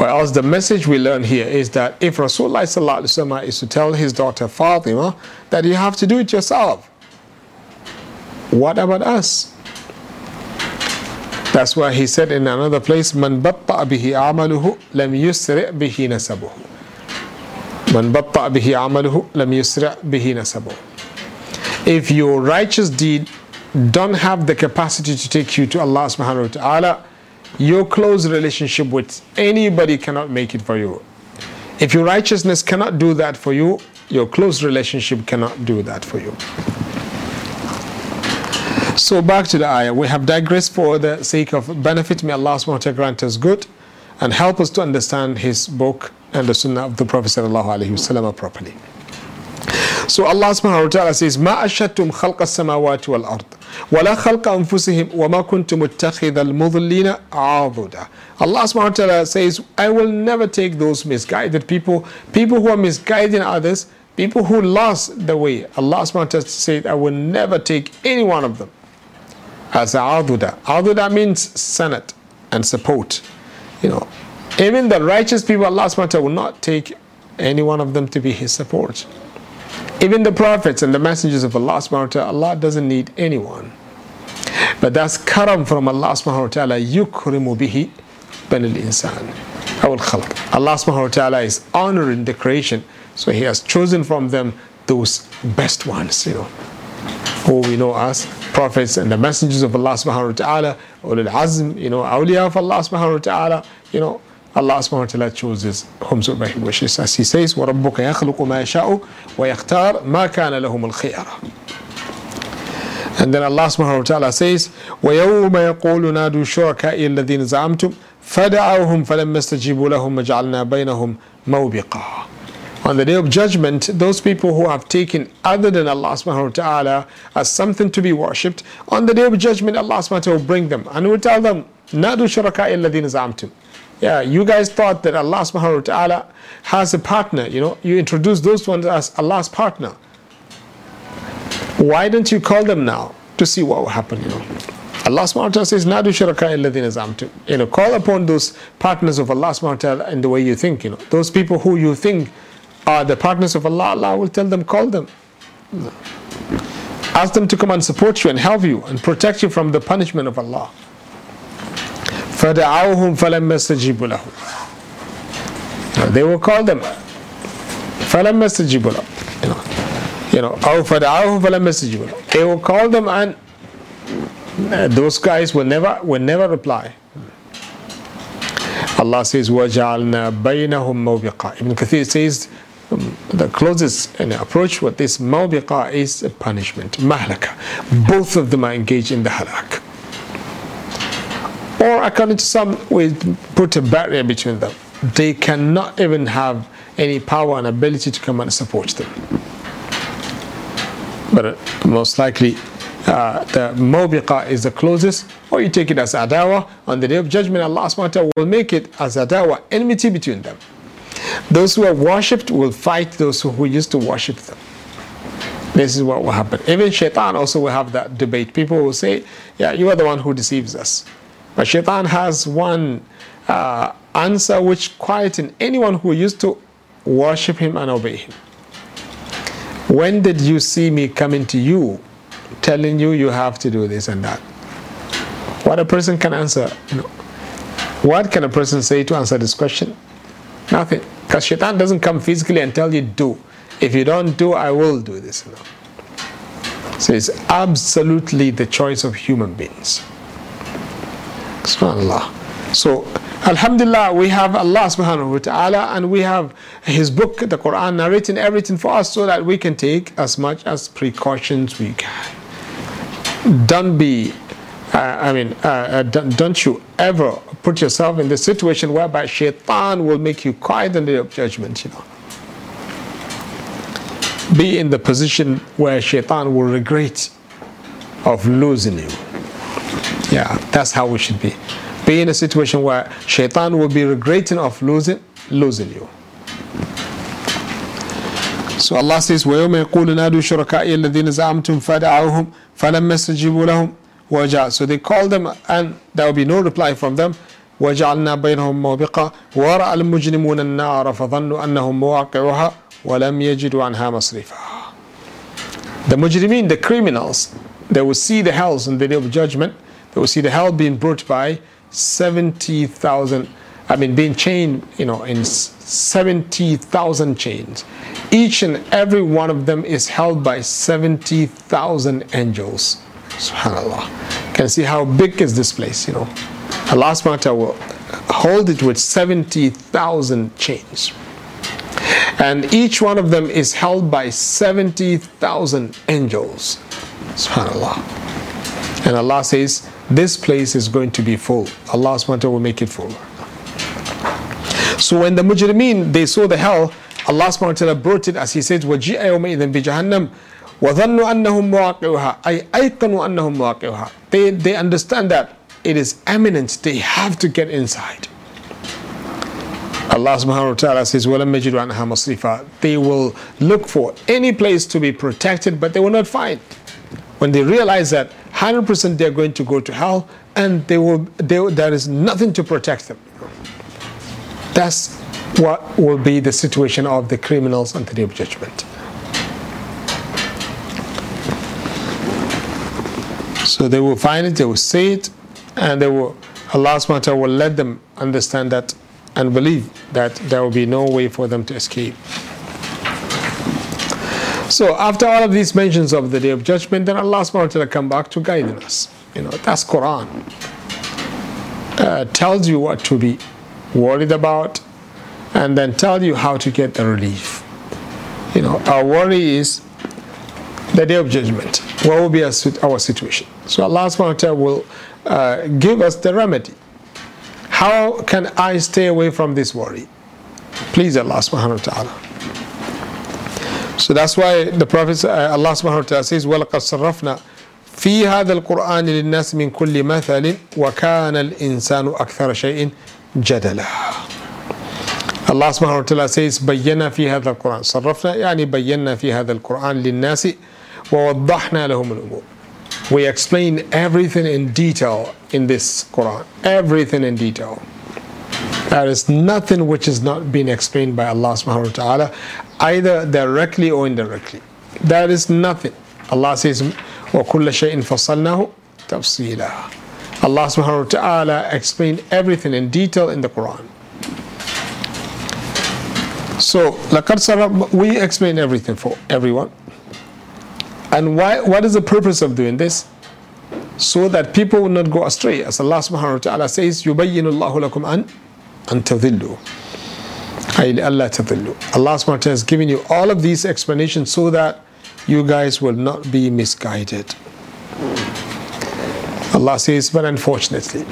Or else the message we learn here is that if Rasulullah is to tell his daughter Fatima that you have to do it yourself, what about us? That's why he said in another place, "Man bihi amaluhu lam bihi nasabuhu." Man bihi amaluhu lam bihi nasabuhu. If your righteous deed don't have the capacity to take you to Allah subhanahu wa ta'ala, your close relationship with anybody cannot make it for you. If your righteousness cannot do that for you, your close relationship cannot do that for you. So back to the ayah. We have digressed for the sake of benefit. May Allah subhanahu wa ta'ala grant us good and help us to understand His book and the sunnah of the Prophet sallallahu alaihi wasallam properly. So Allah subhanahu wa ta'ala says, ما أشهدتم خلق السماوات والأرض ولا خلق أنفسهم وما كنت متخذ المضلين عضدا Allah subhanahu wa ta'ala says, I will never take those misguided people, people who are misguiding others, people who lost the way. Allah subhanahu wa ta'ala said, I will never take any one of them as aduda. Aduda means senate and support. You know, even the righteous people, Allah subhanahu will not take any one of them to be his support. Even the prophets and the messengers of Allah subhanahu Allah doesn't need anyone. But that's karam from Allah subhanahu wa ta'ala, yukrimu bihi banil insan. Allah subhanahu wa ta'ala is honoring the creation, so he has chosen from them those best ones, you know who we know as prophets and the messengers of Allah subhanahu wa ta'ala, ulul azm, you know, awliya of Allah subhanahu wa ta'ala, you know, Allah subhanahu wa ta'ala chooses whomsoever He wishes. As He says, وَرَبُّكَ يَخْلُقُ مَا يَشَاءُ وَيَخْتَارُ مَا كَانَ لَهُمُ الْخِيَرَةُ And then Allah subhanahu wa ta'ala says, وَيَوْمَ يَقُولُ نَادُوا شُرَكَائِي الَّذِينَ زَعَمْتُمْ فَدَعَوْهُمْ فَلَمَّا اسْتَجِيبُوا لَهُمْ وَجَعَلْنَا بَيْنَهُم مَوْبِقًا on the day of judgment, those people who have taken other than Allah subhanahu wa ta'ala as something to be worshipped, on the day of judgment, Allah subhanahu wa ta'ala will bring them and will tell them, Nadu shuraka illadina zamtum. Yeah, you guys thought that Allah subhanahu wa ta'ala has a partner, you know, you introduce those ones as Allah's partner. Why don't you call them now to see what will happen, you know? Allah subhanahu wa ta'ala says, Nadu shuraka illadina zamtum. You know, call upon those partners of Allah subhanahu wa ta'ala in the way you think, you know, those people who you think are the partners of Allah, Allah will tell them, call them. Ask them to come and support you and help you and protect you from the punishment of Allah. فَدَعَوْهُمْ فَلَمَّ اسْتَجِيبُوا لَهُ They will call them. فَلَمَّ اسْتَجِيبُوا لَهُ You know, you know, أو فَدَعَوْهُمْ فَلَمَّ اسْتَجِيبُوا لَهُ They will call them and those guys will never will never reply. Allah says, وَجَعَلْنَا بَيْنَهُمْ مَوْبِقًا Ibn Kathir says, um, the closest uh, approach with this mawbiqa is a punishment, mahlaka. Both of them are engaged in the halak. Or according to some, we put a barrier between them. They cannot even have any power and ability to come and support them. But uh, most likely, uh, the mawbiqa is the closest, or you take it as adawa. On the day of judgment, Allah subhanahu will make it as adawa, enmity between them. Those who are worshipped will fight those who used to worship them. This is what will happen. Even shaitan also will have that debate. People will say, Yeah, you are the one who deceives us. But shaitan has one uh, answer which quietens anyone who used to worship him and obey him. When did you see me coming to you telling you you have to do this and that? What a person can answer. You know, what can a person say to answer this question? Nothing. Because shaitan doesn't come physically and tell you do. If you don't do, I will do this. Know. So it's absolutely the choice of human beings. SubhanAllah. So Alhamdulillah, we have Allah subhanahu wa ta'ala and we have His book, the Quran, narrating everything for us so that we can take as much as precautions we can. Don't be, uh, I mean, uh, uh, don't, don't you ever put yourself in the situation whereby shaitan will make you quiet in the day of judgment, you know. Be in the position where shaitan will regret of losing you. Yeah, that's how we should be. Be in a situation where shaitan will be regretting of losing losing you. So Allah says, وَيَوْمَ يَقُولُ نَادُوا شُرَكَائِيَ الَّذِينَ زَعَمْتُمْ فَدَعَوْهُمْ فَلَمَّ اسْتَجِيبُوا لَهُمْ وَجَاءَ So they called them and there will be no reply from them. وَجَعَلْنَا بَيْنَهُمْ مَوْبِقًا وَرَأَى الْمُجْرِمُونَ النَّارَ فَظَنُّوا أَنَّهُمْ مُوَاقِعُهَا وَلَمْ يَجِدُوا عَنْهَا مَصْرِفًا The mujrimin, the criminals, they will see the hells in the day of judgment. They will see the hell being brought by 70,000, I mean, being chained, you know, in 70,000 chains. Each and every one of them is held by 70,000 angels. SubhanAllah. You can see how big is this place, you know. Allah subhanahu will hold it with 70,000 chains. And each one of them is held by 70,000 angels. SubhanAllah. And Allah says, this place is going to be full. Allah subhanahu will make it full. So when the mujrimeen, they saw the hell, Allah subhanahu wa ta'ala brought it as he said, وَجِئَ يَوْمَئِذٍ بِجَهَنَّمْ وَظَنُّوا أَنَّهُمْ مُوَاقِعُهَا أي أَيْقَنُوا أَنَّهُمْ مُوَاقِعُهَا they, they understand that it is eminent, they have to get inside. Allah subhanahu wa ta'ala says, وَلَمْ يَجِدُوا عَنْهَا مَصْرِفًا They will look for any place to be protected, but they will not find. When they realize that 100% they're going to go to hell and they will, they, there is nothing to protect them. That's what will be the situation of the criminals on the day of judgment. So they will find it, they will say it, and they will, Allah subhanahu will let them understand that and believe that there will be no way for them to escape. So after all of these mentions of the day of judgment, then Allah subhanahu wa ta'ala come back to guiding us. You know, that's Quran. Uh, tells you what to be worried about and then tell you how to get the relief. You know, our worry is the day of judgment. What will be our situation? So Allah subhanahu wa ta'ala will uh, give us the remedy. How can I stay away from this worry? Please Allah subhanahu wa ta'ala. So that's why the Prophet uh, Allah subhanahu wa ta'ala says, وَلَقَدْ صَرَّفْنَا في هذا القرآن للناس من كل مثل وكان الإنسان أكثر شيء جدلا الله سبحانه وتعالى says بينا في هذا القرآن صرفنا يعني بينا في هذا القرآن للناس ووضحنا لهم الأمور We explain everything in detail in this Quran. Everything in detail. There is nothing which is not being explained by Allah subhanahu wa ta'ala, either directly or indirectly. There is nothing. Allah says, وَكُلَّ شَيْءٍ فَصَلْنَاهُ تَفْصِيلًا Allah subhanahu wa ta'ala explained everything in detail in the Quran. So, لَقَدْ we explain everything for everyone. And why, what is the purpose of doing this? So that people will not go astray. As Allah subhanahu wa ta'ala says, يُبَيِّنُ اللَّهُ لَكُمْ أَنْ أَن تَضِلُّوا أي لألا تضلوا Allah subhanahu wa ta'ala has given you all of these explanations so that you guys will not be misguided. Allah says, but unfortunately,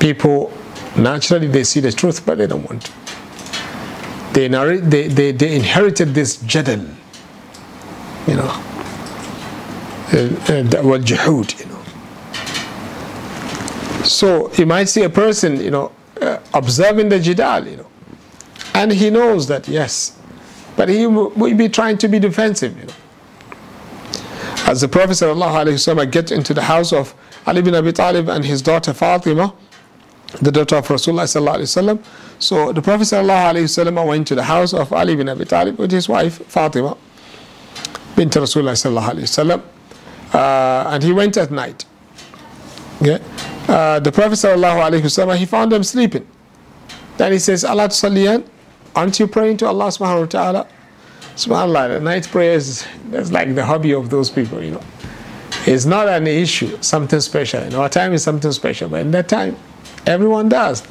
people naturally they see the truth, but they don't want to. They, they, they, they inherited this jadal, you know, well, jihud, you know. So you might see a person, you know, uh, observing the jidal, you know, and he knows that yes, but he will be trying to be defensive, you know. As the Prophet ﷺ gets into the house of Ali bin Abi Talib and his daughter Fatima, the daughter of Rasulullah ﷺ, so the Prophet ﷺ went to the house of Ali bin Abi Talib with his wife Fatima, bint Rasulullah ﷺ, uh, and he went at night. Okay? Uh, the Prophet ﷺ, he found them sleeping. Then he says, Allah tusalliyan, aren't you praying to Allah subhanahu wa ta'ala? SubhanAllah, the night prayer is that's like the hobby of those people, you know. It's not an issue, something special. In our time is something special, but in that time, everyone does.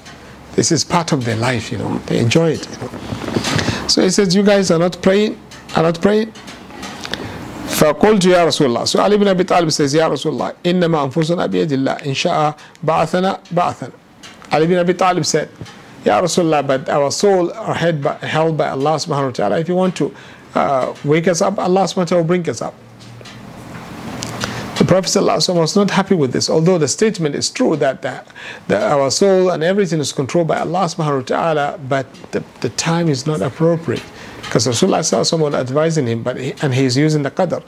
This is part of their life, you know. They enjoy it. You know. So he says, You guys are not praying, are not praying. فقلت يا رسول الله Ali ibn Abi Talib says يا رسول الله إنما أنفسنا بيد الله إن شاء بعثنا بعثنا Ali ibn Abi Talib said Ya Rasulullah but our soul are held by, held by Allah subhanahu wa ta'ala if you want to uh, wake us up Allah subhanahu wa ta'ala will bring us up Prophet ﷺ was not happy with this, although the statement is true that, that, that our soul and everything is controlled by Allah subhanahu wa ta'ala, but the, the time is not appropriate. Because Rasulullah ﷺ was advising him, but he, and he is using the qadr.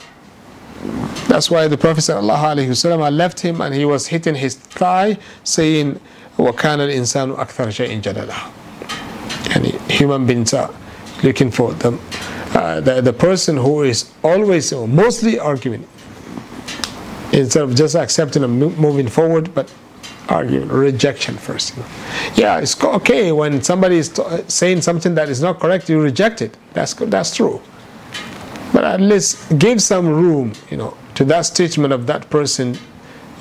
That's why the Prophet ﷺ left him and he was hitting his thigh, saying, وَكَانَ الْإِنسَانُ أَكْثَرَ شَيْءٍ جَدَلًا And human beings are looking for them. Uh, the, the person who is always, mostly arguing, instead of just accepting and moving forward, but arguing, rejection first. Yeah, it's okay when somebody is saying something that is not correct, you reject it. That's that's true. But at least give some room, you know, to that statement of that person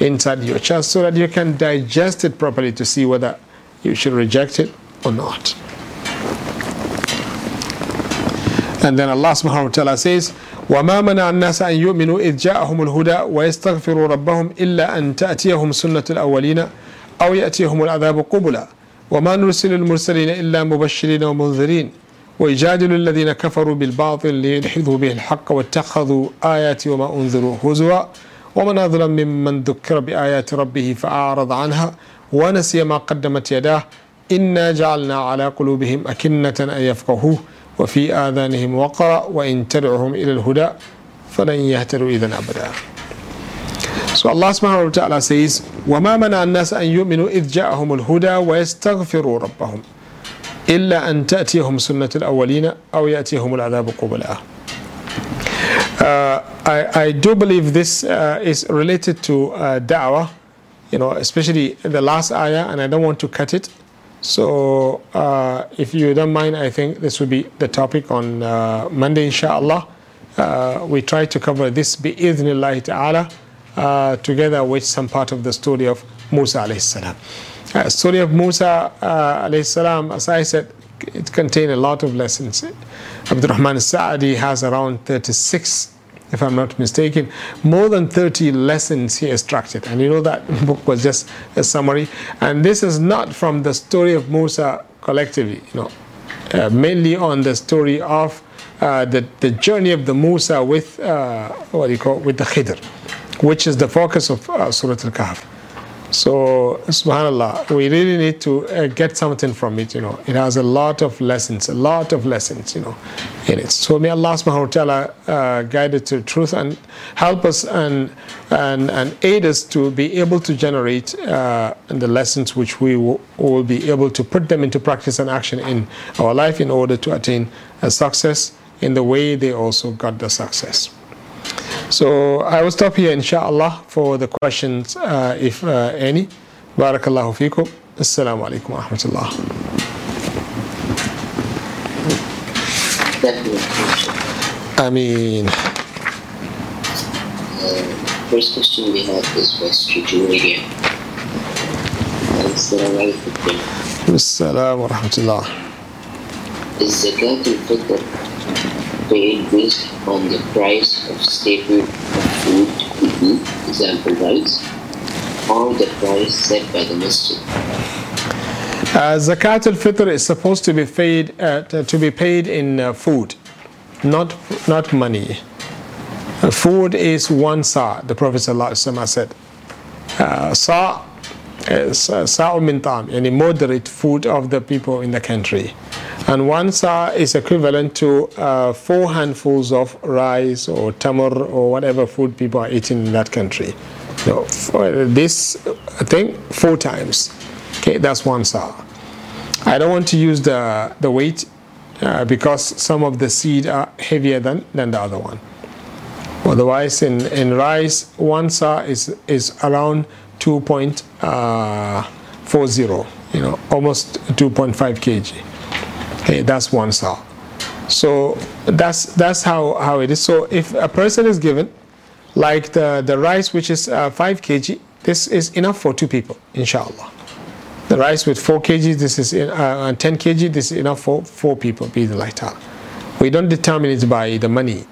inside your chest, so that you can digest it properly to see whether you should reject it or not. And then Allah subhanahu wa ta'ala says, وما منع الناس أن يؤمنوا إذ جاءهم الهدى ويستغفروا ربهم إلا أن تأتيهم سنة الأولين أو يأتيهم العذاب قبلا وما نرسل المرسلين إلا مبشرين ومنذرين ويجادل الذين كفروا بالباطل ليدحضوا به الحق واتخذوا آياتي وما أنذروا هزوا ومن أظلم ممن ذكر بآيات ربه فأعرض عنها ونسي ما قدمت يداه إنا جعلنا على قلوبهم أكنة أن يفقهوه وفي آذانهم وقرأ وإن تدعهم إلى الهدى فلن يهتدوا إذا أبدا So Allah subhanahu wa ta'ala says وما منع الناس أن يؤمنوا إذ جاءهم الهدى ويستغفروا ربهم إلا أن تأتيهم سنة الأولين أو يأتيهم العذاب قبلا uh, I, I do believe this uh, is related to uh, da'wah, you know, especially the last ayah, and I don't want to cut it. So, uh, if you don't mind, I think this will be the topic on uh, Monday, inshallah. uh, we try to cover this bi'idhnillahi ta'ala uh, together with some part of the story of Musa alayhi salam. Uh, story of Musa uh, alayhi salam, as I said, it contains a lot of lessons. Abdurrahman Sa'adi has around 36 if I'm not mistaken, more than 30 lessons he extracted. And you know that *laughs* book was just a summary. And this is not from the story of Musa collectively, you know, uh, mainly on the story of uh, the, the journey of the Musa with, uh, what do you call, with the Khidr, which is the focus of uh, Surah Al-Kahf. So, subhanAllah, we really need to uh, get something from it, you know. It has a lot of lessons, a lot of lessons, you know, in it. So may Allah subhanahu wa ta'ala uh, guide it to truth and help us and, and, and aid us to be able to generate uh, the lessons which we will, will be able to put them into practice and action in our life in order to attain a success in the way they also got the success. So I will stop here inshallah for the questions uh, if uh, any. Barakallahu fikum. Assalamu alaikum wa rahmatullah. Ameen. Uh, first question we have is West Julia. Assalamu alaikum. Assalamu wa rahmatullah. Is Zakat al-Fitr paid based on the price of staple food eat, example rice, or the price set by the masjid? Uh, Zakat al-Fitr is supposed to be paid uh, to be paid in uh, food, not not money. Uh, food is one sa. The Prophet ﷺ said, uh, sa uh, min tam, any moderate food of the people in the country, and one sa is equivalent to uh, four handfuls of rice or tamar or whatever food people are eating in that country. So this thing four times. Okay, that's one sa. I don't want to use the the weight uh, because some of the seed are heavier than, than the other one. Otherwise, in, in rice, one sa is is around 2.40, you know, almost 2.5 kg. Okay, that's one sa. So that's that's how, how it is. So if a person is given, like the, the rice which is uh, 5 kg, this is enough for two people, inshallah. The rice with 4 kg, this is in, uh, 10 kg, this is enough for four people, be the lighter. We don't determine it by the money.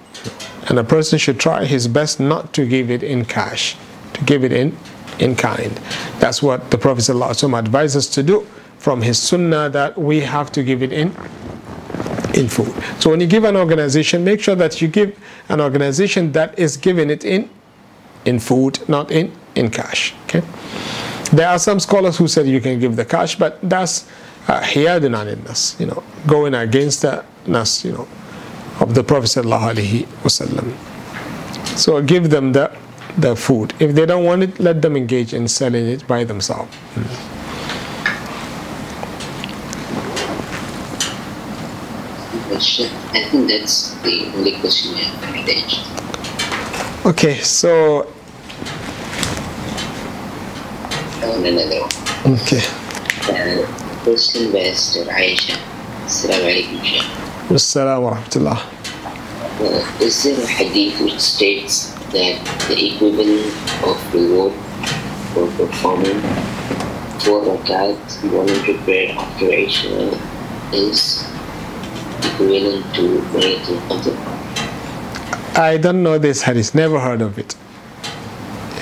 And a person should try his best not to give it in cash, to give it in, in kind. That's what the Prophet ﷺ advises us to do from his sunnah that we have to give it in in food. So when you give an organization, make sure that you give an organization that is giving it in in food, not in in cash. Okay. There are some scholars who said you can give the cash, but that's hiyadun uh, nas, you know, going against the nas, you know, of the Prophet wasallam. So give them the the food. If they don't want it, let them engage in selling it by themselves. Mm. Question. I think that's the only question we have for today. Okay, so And another one. okay. Uh, question Sister Aisha. Assalamu alaikum, Shaykh. Assalamu wa rahmatullah. Uh, is there a hadith which states that the equivalent of reward for performing four rakat, 100 prayer after Isha is equivalent to Laylatul Qadr? I don't know this hadith, never heard of it.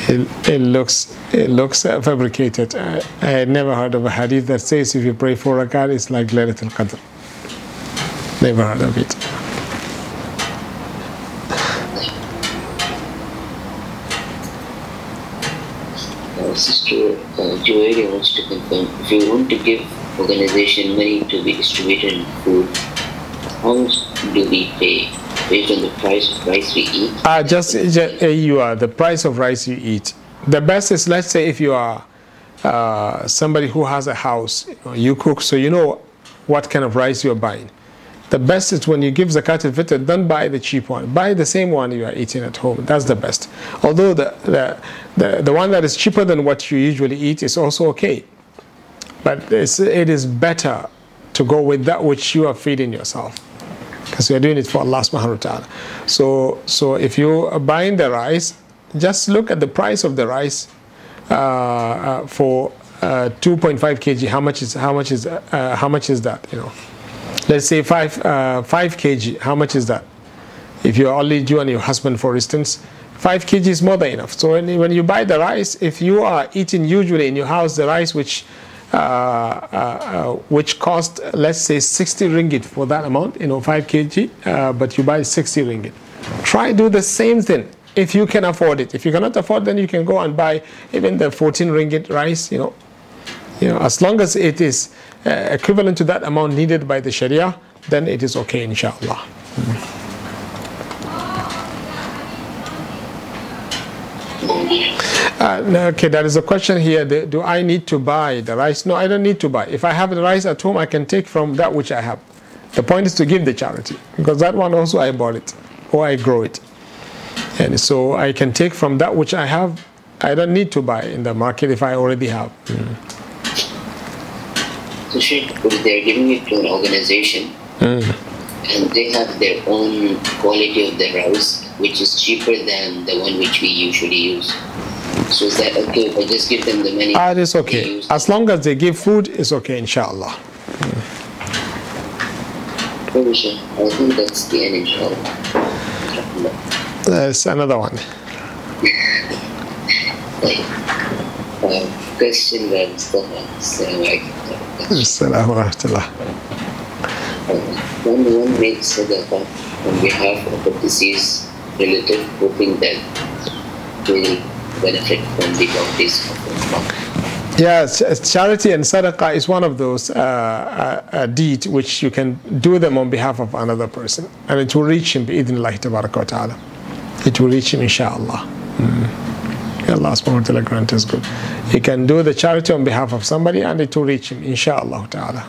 It, it looks it looks fabricated. I, I never heard of a hadith that says if you pray for rakat, it's like Laylatul Qadr. Never heard of it. Uh, Sister uh, Joelia wants to confirm if you want to give organization money to be distributed in food, how much do we pay based on the price of rice we eat? Ah, just, just uh, you are the price of rice you eat. The best is let's say if you are uh, somebody who has a house, you, you cook, so you know what kind of rice you're buying. The best is when you give zakat al-fitr, don't buy the cheap one. Buy the same one you are eating at home. That's the best. Although the, the, the, the one that is cheaper than what you usually eat is also okay. But it's, it is better to go with that which you are feeding yourself. Because you're doing it for Allah subhanahu wa ta'ala. So, so if you are buying the rice, just look at the price of the rice uh, uh, for uh, 2.5 kg. How much is how much is uh, how much is that? You know, let's say five uh, five kg. How much is that? If you're only you and your husband, for instance, five kg is more than enough. So when, when you buy the rice, if you are eating usually in your house the rice which uh, uh, uh, which cost let's say 60 ringgit for that amount, you know, 5 kg, uh, but you buy 60 ringgit. Try do the same thing if you can afford it. If you cannot afford, then you can go and buy even the 14 ringgit rice. You know, you know, as long as it is uh, equivalent to that amount needed by the Sharia, then it is okay, inshallah. Uh, no, okay, there is a question here. Do I need to buy the rice? No, I don't need to buy. If I have the rice at home, I can take from that which I have. The point is to give the charity because that one also I bought it or I grow it. And so I can take from that which I have. I don't need to buy in the market if I already have. So Sheikh, they're giving it to an organization and they have their own quality of the rice, which is cheaper than the one which we usually use. So is that okay if I just give them the money? Ah, it is okay. As long as they give food, it's okay, inshallah. I think that's the end, inshallah. There's another one. *laughs* Uh, question by Mustafa. Assalamu alaikum. When one makes sadaqah on behalf of a deceased relative, hoping that will benefit from the of. Yeah, charity and sadaqah is one of those uh, uh, uh, deeds which you can do them on behalf of another person, and it will reach him bi'idhnillahi tabaraka ta'ala. It will reach him inshallah. Mm. Allah subhanahu wa ta'ala grant us good. He can do the charity on behalf of somebody and it will reach him inshallah ta'ala.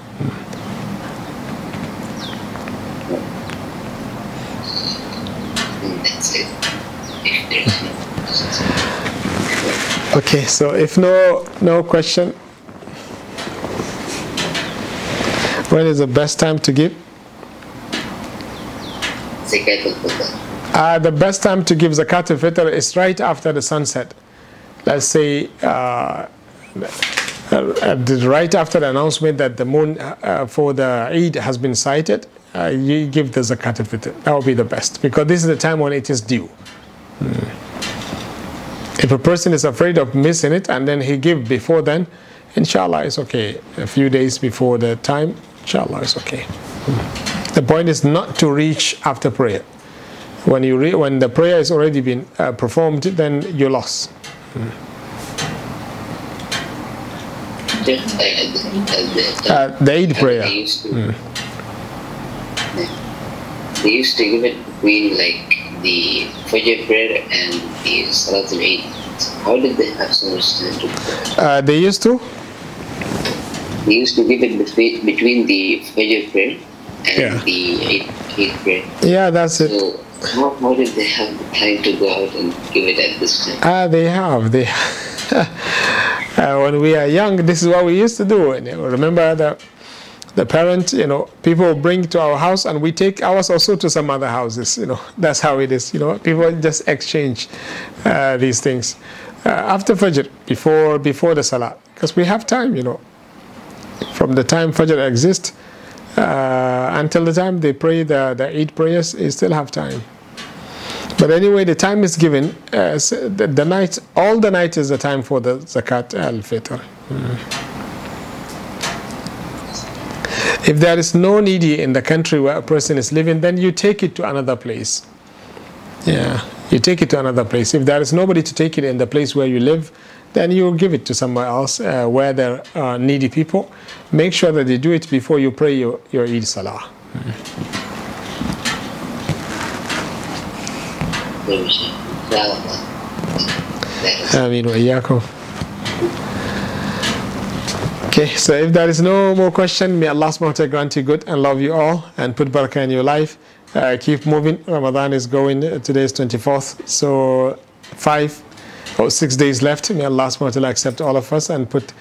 And that's it. If there's no Okay, so if no no question, when is the best time to give? Uh, the best time to give zakat al-fitr is right after the sunset. Let's say uh, uh, right after the announcement that the moon uh, for the Eid has been sighted, uh, you give the zakat al-fitr. That will be the best because this is the time when it is due. Mm. If a person is afraid of missing it and then he give before then, inshallah it's okay. A few days before the time, inshallah it's okay. The point is not to reach after prayer. When you re- when the prayer has already been uh, performed, then you lost. Uh, the, at the Uh, the Eid prayer. They used to. They used to give it between like the Fajr prayer and the Salat al-Eid. How did they have so much time to pray? Uh, they used to. They used to give it between, between the Fajr prayer and Yeah. the Eid, Eid prayer. Yeah, that's it. So how, how did they have the time to go out and give it at this time? Ah, they have. They. *laughs* uh, when we are young, this is what we used to do. Remember the the parent, you know, people bring to our house and we take ours also to some other houses. You know, *laughs* that's how it is. You know, people just exchange uh, these things uh, after Fajr, before before the Salah, because we have time. You know, from the time Fajr exists uh, until the time they pray the the Eid prayers, you still have time. But anyway, the time is given. Uh, s- the, the night, all the night is the time for the zakat al fitr. If there is no needy in the country where a person is living, then you take it to another place. Yeah, you take it to another place. If there is nobody to take it in the place where you live, then you give it to somewhere else uh, where there are needy people. Make sure that you do it before you pray your, your Eid Salah. Maybe she- Inshallah. That is Ameen wa iyyakum. Okay, so if there is no more question, may Allah subhanahu wa ta'ala grant you good and love you all and put barakah in your life. Uh, keep moving. Ramadan is going, uh, today is 24th, so five or six days left. May Allah subhanahu wa ta'ala accept all of us and put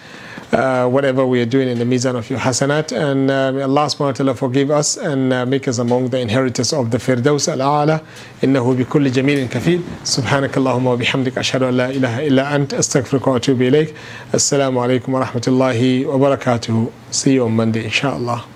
uh, whatever we are doing in the mizan of your hasanat. And uh, may Allah subhanahu wa ta'ala forgive us and uh, make us among the inheritors of the Firdaus al-A'la. إنه بكل جميل كفيل سبحانك اللهم وبحمدك أشهد أن لا إله إلا أنت أستغفرك وأتوب إليك السلام عليكم ورحمة الله وبركاته See you on Monday inshallah